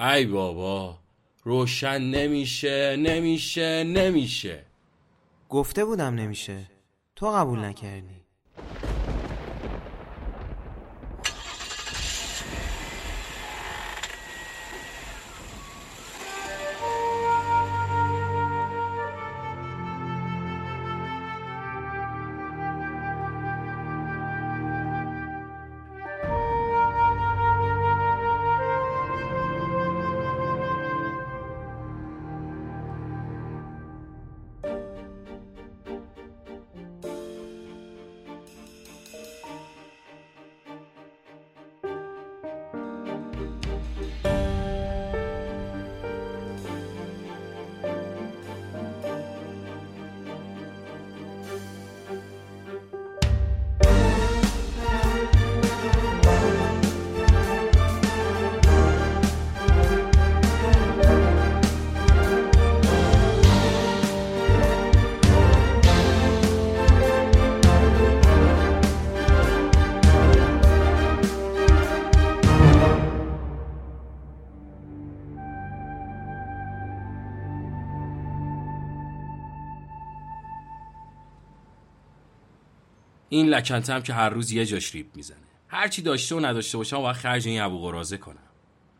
ای بابا روشن نمیشه نمیشه نمیشه. گفته بودم نمیشه. تو قبول نکردی. این لکنته هم که هر روز یه جاش ریب می‌زنه. هرچی داشته و نداشته باشم و خرج این ابو قرازه کنم.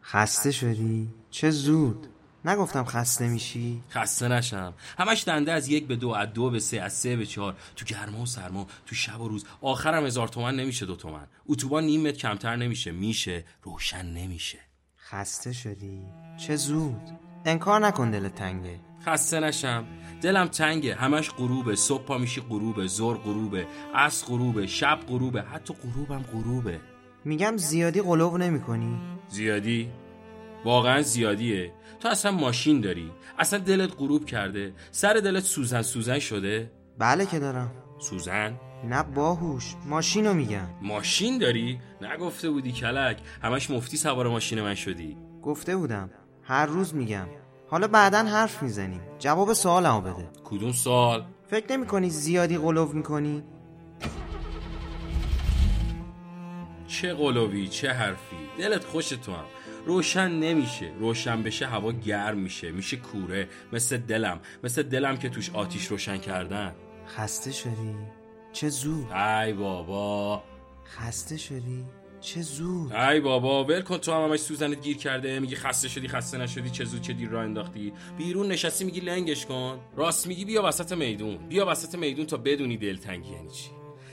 خسته شدی؟ چه زود. نگفتم خسته میشی؟ خسته نشم. همش دنده از یک به دو از دو به سه از سه به چهار. تو گرما و سرما تو شب و روز. آخرم هزار تومن نمیشه دو تومن. اتوبان نیم متر کمتر نمیشه. میشه. روشن نمیشه. خسته شدی؟ چه زود. انکار نکن دلت تنگه. خسته نشم. دلم تنگه. همش غروبه. صبح پا میشی غروبه. زور غروبه. عصر غروبه. شب غروبه. حتی غروبم غروبه. میگم زیادی قلوب نمی کنی؟ زیادی؟ واقعا زیادیه. تو اصلا ماشین داری. اصلا دلت غروب کرده. سر دلت سوزن سوزن شده. بله که دارم. سوزن؟ نه باهوش. ماشینو میگم. ماشین داری؟ نگفته بودی کلک. همش مفتی سوار ماشین من شدی. گفته بودم. هر روز میگم. حالا بعدا حرف می‌زنیم. جواب سوالمو بده. کدوم سال فکر نمی کنی زیادی قلوب می‌کنی؟ چه قلوبی چه حرفی؟ دلت خوش تو هم. روشن نمیشه. روشن بشه هوا گرم میشه. میشه کوره. مثل دلم. مثل دلم که توش آتیش روشن کردن. خسته شدی؟ چه زود. ای بابا. خسته شدی؟ چه زود؟ ای بابا ول کن تو هم همش سوزنت گیر کرده میگی خسته شدی خسته نشدی چه زود چه دیر راه انداختی. بیرون نشستی میگی لنگش کن. راست میگی بیا وسط میدون. بیا وسط میدون تا بدونی دلتنگی یعنی چی.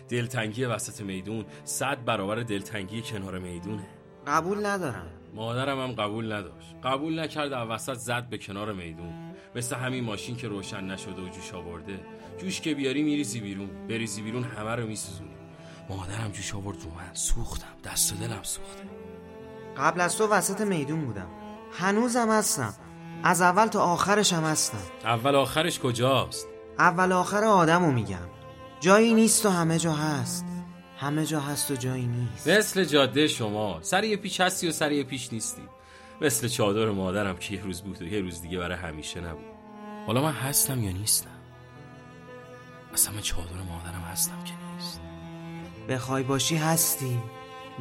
دلتنگی وسط میدون صد برابر دلتنگی کنار می‌دونه. قبول ندارم. مادرم هم قبول نداشت. قبول نکرد و وسط زد به کنار میدون. مثل همین ماشین که روشن نشده و جوش آورده. جوش که بیاری میریزی بیرون. بریزی بیرون همه رو میسوزونی. مادرم جوش آورد رو من. سوختم. دست و دلم سوخته. قبل از تو وسط میدون بودم. هنوزم هستم. از اول تا آخرش هم هستم. اول آخرش کجاست؟ اول آخر آدمو میگم. جایی نیست و همه جا هست. همه جا هست و جایی نیست. مثل جاده شما. سر یه پیش هستی و سر یه پیش نیستی. مثل چادر مادرم که یه روز بود و یه روز دیگه برای همیشه نبود. حالا من هستم یا نیستم؟ اصلا من چادر مادرم هستم که بخوای باشی هستی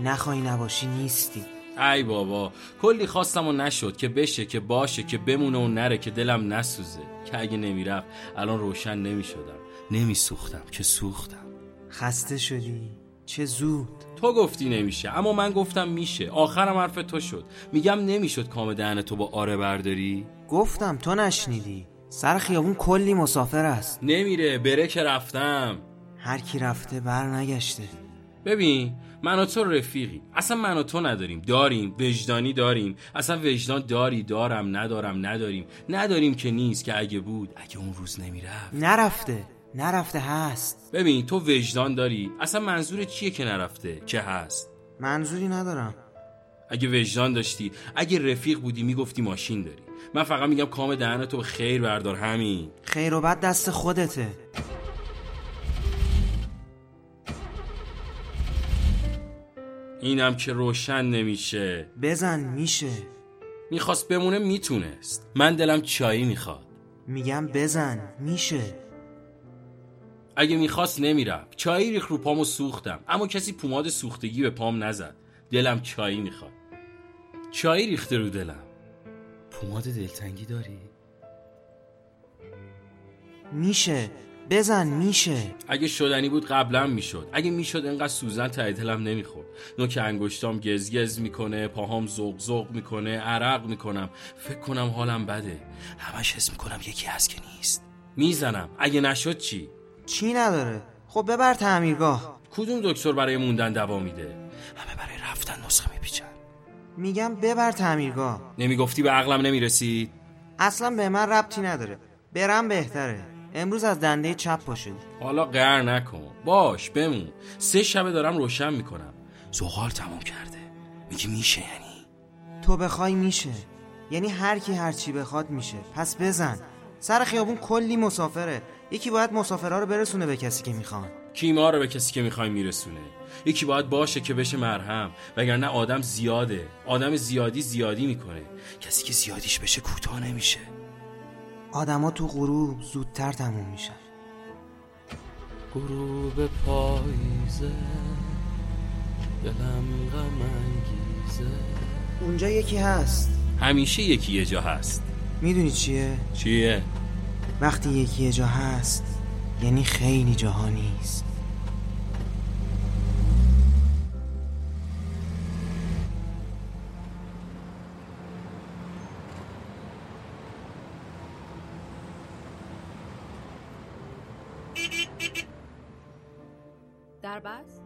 نخوای نباشی نیستی. ای بابا کلی خواستم و نشد که بشه که باشه که بمونه و نره که دلم نسوزه. که اگه نمی‌رفت الان روشن نمی‌شدم. نمیسوختم که سوختم. خسته شدی؟ چه زود. تو گفتی نمیشه اما من گفتم میشه. آخرم حرف تو شد. میگم نمی‌شد کام دهن تو با آره برداری؟ گفتم تو نشنیدی. سر خیابون کلی مسافر است. نمیره بره که رفتم. هر کی رفته بر نگشته. ببین من و تو رفیقی اصلا من و تو نداریم. داریم. وجدانی داریم. اصلا وجدان داری دارم ندارم نداریم. نداریم که نیست که اگه بود اگه اون روز نمی‌رفت. نرفته. نرفته هست. ببین تو وجدان داری. اصلا منظور چیه که نرفته؟ که هست؟ منظوری ندارم. اگه وجدان داشتی اگه رفیق بودی می‌گفتی ماشین داری. من فقط میگم کام دهن تو به خیر بردار همین. خیر و بد دست خودته. اینم که روشن نمیشه. بزن میشه. می‌خواست بمونه می‌تونست. من دلم چایی می‌خواد. میگم بزن میشه. اگه می‌خواست نمی‌رفت. چایی ریخ رو پامو سوختم. اما کسی پوماد سوختگی به پام نزد. دلم چایی می‌خواد. چایی ریخته رو دلم. پوماد دلتنگی داری؟ میشه. بزن میشه. اگه شدنی بود قبلا می‌شد. اگه می‌شد انقدر سوزن ته دلم نمی‌خورد. نوک انگشتام گزگز می‌کنه پاهام زوق زوق می‌کنه عرق می‌کنم. فکر کنم حالم بده. همش حس می‌کنم یکی هست که نیست. می‌زنم. اگه نشد چی؟ چی نداره؟ خب ببر تعمیرگاه کدوم دکتر برای موندن دوا میده؟ همه برای رفتن نسخه میپیچن. میگم ببر تعمیرگاه نمی‌گفتی به عقلم نمی‌رسید اصلا به من ربطی نداره. برم بهتره. امروز از دنده چپ پاشد حالا قهر نکن. باش بمون. سه شبه دارم روشن می‌کنم. زغال تموم کرده. میگی میشه یعنی؟ تو بخوای میشه. یعنی هر کی هر چی بخواد میشه. پس بزن. سر خیابون کلی مسافره. یکی باید مسافرها رو برسونه به کسی که می‌خوان. کی ما رو به کسی که می‌خوایم میرسونه. یکی باید باشه که بشه مرهم. وگرنه آدم زیاده. آدم زیادی زیادی می‌کنه. کسی که زیادیش بشه کوتاه نمیشه. آدما تو غروب زودتر تموم میشن. غروب پاییزه دلم غم انگیزه. اونجا یکی هست. همیشه یکی یه جا هست. می‌دونی چیه؟ چیه؟ وقتی یکی یه جا هست یعنی خیلی جاها نیست. در بس؟